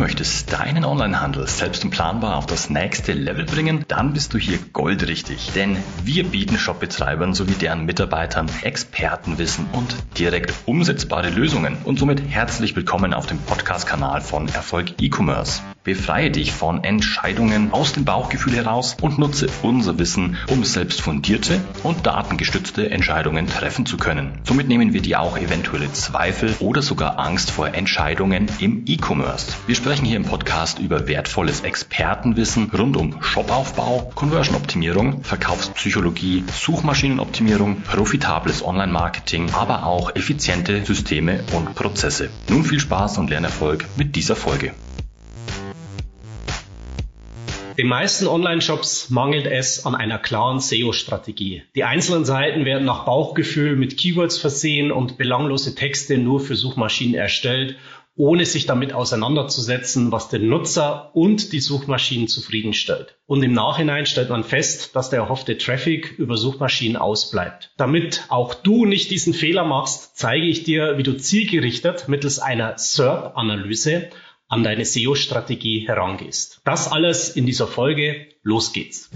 möchtest deinen Onlinehandel selbst und planbar auf das nächste Level bringen, dann bist du hier goldrichtig. Denn wir bieten Shopbetreibern sowie deren Mitarbeitern Expertenwissen und direkt umsetzbare Lösungen. Und somit herzlich willkommen auf dem Podcast-Kanal von Erfolg E-Commerce. Befreie dich von Entscheidungen aus dem Bauchgefühl heraus und nutze unser Wissen, um selbst fundierte und datengestützte Entscheidungen treffen zu können. Somit nehmen wir dir auch eventuelle Zweifel oder sogar Angst vor Entscheidungen im E-Commerce. Wir sprechen hier im Podcast über wertvolles Expertenwissen rund um Shopaufbau, Conversion-Optimierung, Verkaufspsychologie, Suchmaschinenoptimierung, profitables Online-Marketing, aber auch effiziente Systeme und Prozesse. Nun viel Spaß und Lernerfolg mit dieser Folge. Den meisten Online-Shops mangelt es an einer klaren SEO-Strategie. Die einzelnen Seiten werden nach Bauchgefühl mit Keywords versehen und belanglose Texte nur für Suchmaschinen erstellt, ohne sich damit auseinanderzusetzen, was den Nutzer und die Suchmaschinen zufriedenstellt. Und im Nachhinein stellt man fest, dass der erhoffte Traffic über Suchmaschinen ausbleibt. Damit auch du nicht diesen Fehler machst, zeige ich dir, wie du zielgerichtet mittels einer SERP-Analyse an deine SEO-Strategie herangehst. Das alles in dieser Folge. Los geht's.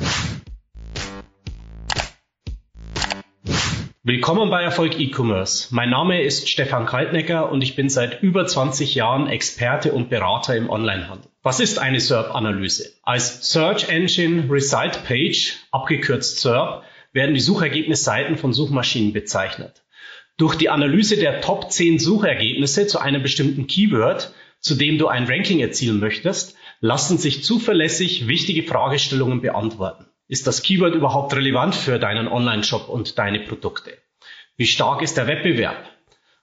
Willkommen bei Erfolg E-Commerce. Mein Name ist Stefan Kaltnecker und ich bin seit über 20 Jahren Experte und Berater im Onlinehandel. Was ist eine SERP-Analyse? Als Search Engine Result Page, abgekürzt SERP, werden die Suchergebnisseiten von Suchmaschinen bezeichnet. Durch die Analyse der Top 10 Suchergebnisse zu einem bestimmten Keyword zu dem du ein Ranking erzielen möchtest, lassen sich zuverlässig wichtige Fragestellungen beantworten. Ist das Keyword überhaupt relevant für deinen Online-Shop und deine Produkte? Wie stark ist der Wettbewerb?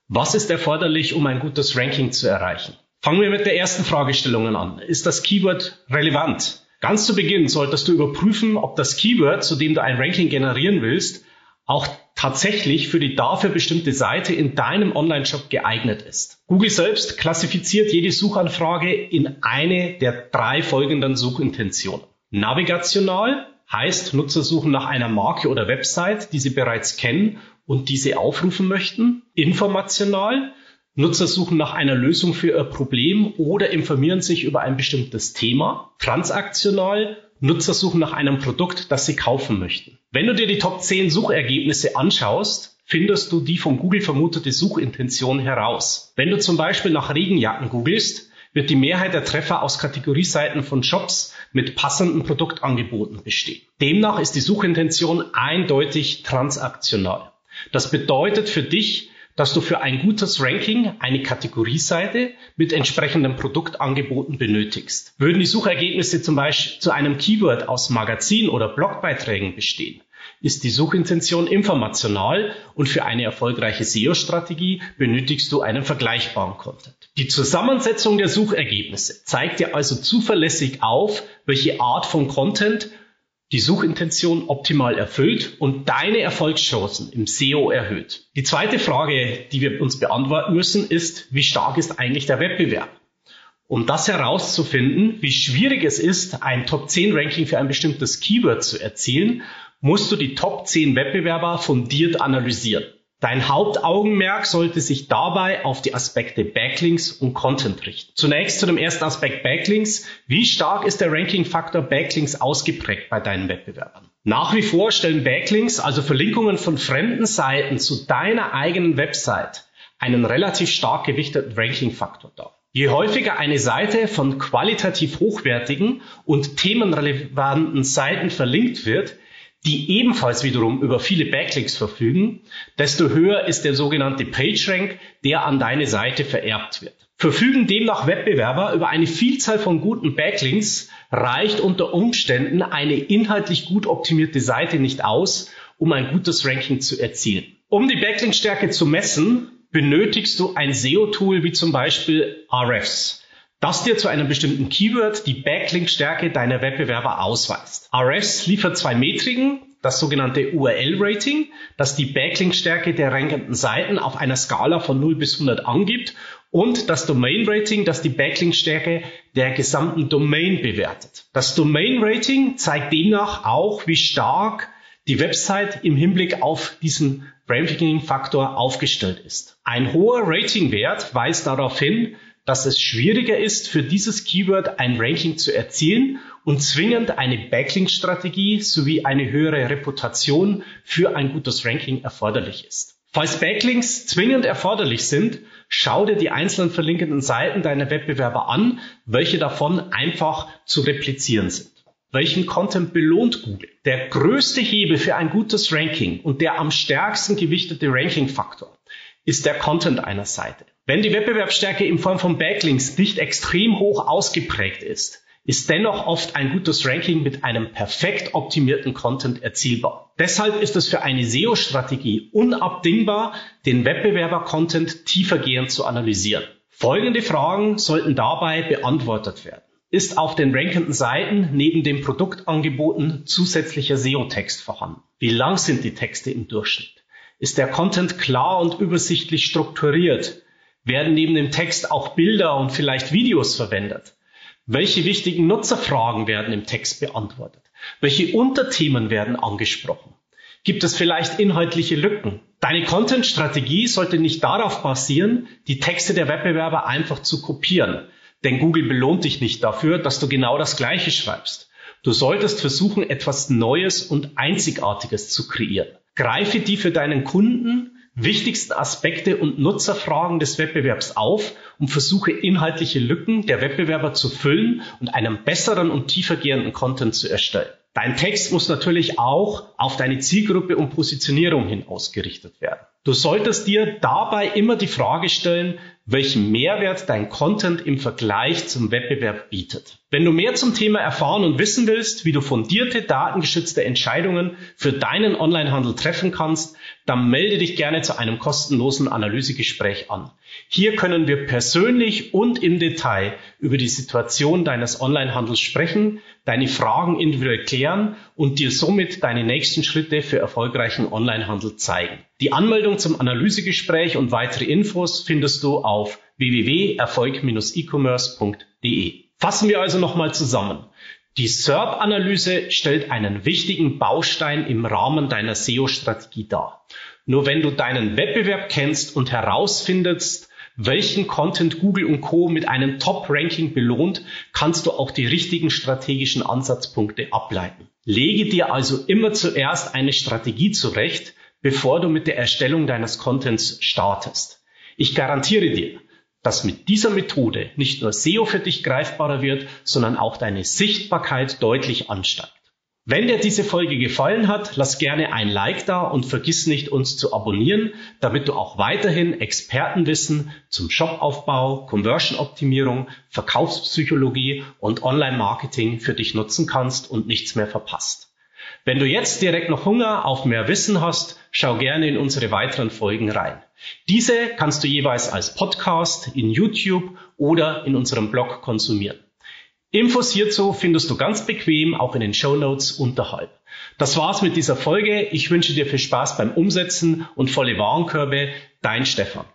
Was ist erforderlich, um ein gutes Ranking zu erreichen? Fangen wir mit der ersten Fragestellung an. Ist das Keyword relevant? Ganz zu Beginn solltest du überprüfen, ob das Keyword, zu dem du ein Ranking generieren willst, auch tatsächlich für die dafür bestimmte Seite in deinem Online-Shop geeignet ist. Google selbst klassifiziert jede Suchanfrage in eine der drei folgenden Suchintentionen. Navigational heißt, Nutzer suchen nach einer Marke oder Website, die sie bereits kennen und diese aufrufen möchten. Informational Nutzer suchen nach einer Lösung für ihr Problem oder informieren sich über ein bestimmtes Thema. Transaktional Nutzer suchen nach einem Produkt, das sie kaufen möchten. Wenn du dir die Top 10 Suchergebnisse anschaust, findest du die von Google vermutete Suchintention heraus. Wenn du zum Beispiel nach Regenjacken googelst, wird die Mehrheit der Treffer aus Kategorieseiten von Shops mit passenden Produktangeboten bestehen. Demnach ist die Suchintention eindeutig transaktional. Das bedeutet für dich, dass du für ein gutes Ranking eine Kategorieseite mit entsprechenden Produktangeboten benötigst. Würden die Suchergebnisse zum Beispiel zu einem Keyword aus Magazin oder Blogbeiträgen bestehen, ist die Suchintention informational und für eine erfolgreiche SEO-Strategie benötigst du einen vergleichbaren Content. Die Zusammensetzung der Suchergebnisse zeigt dir also zuverlässig auf, welche Art von Content die Suchintention optimal erfüllt und deine Erfolgschancen im SEO erhöht. Die zweite Frage, die wir uns beantworten müssen, ist, wie stark ist eigentlich der Wettbewerb? Um das herauszufinden, wie schwierig es ist, ein Top 10 Ranking für ein bestimmtes Keyword zu erzielen, musst du die Top 10 Wettbewerber fundiert analysieren. Dein Hauptaugenmerk sollte sich dabei auf die Aspekte Backlinks und Content richten. Zunächst zu dem ersten Aspekt Backlinks. Wie stark ist der Ranking-Faktor Backlinks ausgeprägt bei deinen Wettbewerbern? Nach wie vor stellen Backlinks, also Verlinkungen von fremden Seiten zu deiner eigenen Website, einen relativ stark gewichteten Ranking-Faktor dar. Je häufiger eine Seite von qualitativ hochwertigen und themenrelevanten Seiten verlinkt wird, die ebenfalls wiederum über viele Backlinks verfügen, desto höher ist der sogenannte PageRank, der an deine Seite vererbt wird. Verfügen demnach Wettbewerber über eine Vielzahl von guten Backlinks, reicht unter Umständen eine inhaltlich gut optimierte Seite nicht aus, um ein gutes Ranking zu erzielen. Um die Backlink-Stärke zu messen, benötigst du ein SEO-Tool wie zum Beispiel RFs das dir zu einem bestimmten Keyword die Backlink-Stärke deiner Wettbewerber ausweist. RS liefert zwei Metriken, das sogenannte URL-Rating, das die Backlink-Stärke der rankenden Seiten auf einer Skala von 0 bis 100 angibt und das Domain-Rating, das die Backlink-Stärke der gesamten Domain bewertet. Das Domain-Rating zeigt demnach auch, wie stark die Website im Hinblick auf diesen Ranking-Faktor aufgestellt ist. Ein hoher Rating-Wert weist darauf hin, dass es schwieriger ist, für dieses Keyword ein Ranking zu erzielen und zwingend eine Backlink-Strategie sowie eine höhere Reputation für ein gutes Ranking erforderlich ist. Falls Backlinks zwingend erforderlich sind, schau dir die einzelnen verlinkenden Seiten deiner Wettbewerber an, welche davon einfach zu replizieren sind. Welchen Content belohnt Google? Der größte Hebel für ein gutes Ranking und der am stärksten gewichtete Ranking-Faktor ist der Content einer Seite. Wenn die Wettbewerbsstärke in Form von Backlinks nicht extrem hoch ausgeprägt ist, ist dennoch oft ein gutes Ranking mit einem perfekt optimierten Content erzielbar. Deshalb ist es für eine SEO-Strategie unabdingbar, den Wettbewerber-Content tiefergehend zu analysieren. Folgende Fragen sollten dabei beantwortet werden. Ist auf den rankenden Seiten neben den Produktangeboten zusätzlicher SEO-Text vorhanden? Wie lang sind die Texte im Durchschnitt? Ist der Content klar und übersichtlich strukturiert? Werden neben dem Text auch Bilder und vielleicht Videos verwendet? Welche wichtigen Nutzerfragen werden im Text beantwortet? Welche Unterthemen werden angesprochen? Gibt es vielleicht inhaltliche Lücken? Deine Content-Strategie sollte nicht darauf basieren, die Texte der Wettbewerber einfach zu kopieren. Denn Google belohnt dich nicht dafür, dass du genau das Gleiche schreibst. Du solltest versuchen, etwas Neues und Einzigartiges zu kreieren. Greife die für deinen Kunden wichtigsten Aspekte und Nutzerfragen des Wettbewerbs auf und versuche inhaltliche Lücken der Wettbewerber zu füllen und einen besseren und tiefergehenden Content zu erstellen. Dein Text muss natürlich auch auf deine Zielgruppe und Positionierung hin ausgerichtet werden. Du solltest dir dabei immer die Frage stellen, welchen Mehrwert dein Content im Vergleich zum Wettbewerb bietet. Wenn du mehr zum Thema erfahren und wissen willst, wie du fundierte, datengeschützte Entscheidungen für deinen Onlinehandel treffen kannst, dann melde dich gerne zu einem kostenlosen Analysegespräch an. Hier können wir persönlich und im Detail über die Situation deines Onlinehandels sprechen, deine Fragen individuell klären und dir somit deine nächsten Schritte für erfolgreichen Onlinehandel zeigen. Die Anmeldung zum Analysegespräch und weitere Infos findest du auf www.erfolg-e-commerce.de. Fassen wir also nochmal zusammen. Die SERP-Analyse stellt einen wichtigen Baustein im Rahmen deiner SEO-Strategie dar. Nur wenn du deinen Wettbewerb kennst und herausfindest, welchen Content Google und Co. mit einem Top-Ranking belohnt, kannst du auch die richtigen strategischen Ansatzpunkte ableiten. Lege dir also immer zuerst eine Strategie zurecht, bevor du mit der Erstellung deines Contents startest. Ich garantiere dir, dass mit dieser Methode nicht nur SEO für dich greifbarer wird, sondern auch deine Sichtbarkeit deutlich ansteigt. Wenn dir diese Folge gefallen hat, lass gerne ein Like da und vergiss nicht, uns zu abonnieren, damit du auch weiterhin Expertenwissen zum Shopaufbau, Conversion-Optimierung, Verkaufspsychologie und Online-Marketing für dich nutzen kannst und nichts mehr verpasst. Wenn du jetzt direkt noch Hunger auf mehr Wissen hast, schau gerne in unsere weiteren Folgen rein. Diese kannst du jeweils als Podcast in YouTube oder in unserem Blog konsumieren. Infos hierzu findest du ganz bequem auch in den Show Notes unterhalb. Das war's mit dieser Folge. Ich wünsche dir viel Spaß beim Umsetzen und volle Warenkörbe. Dein Stefan.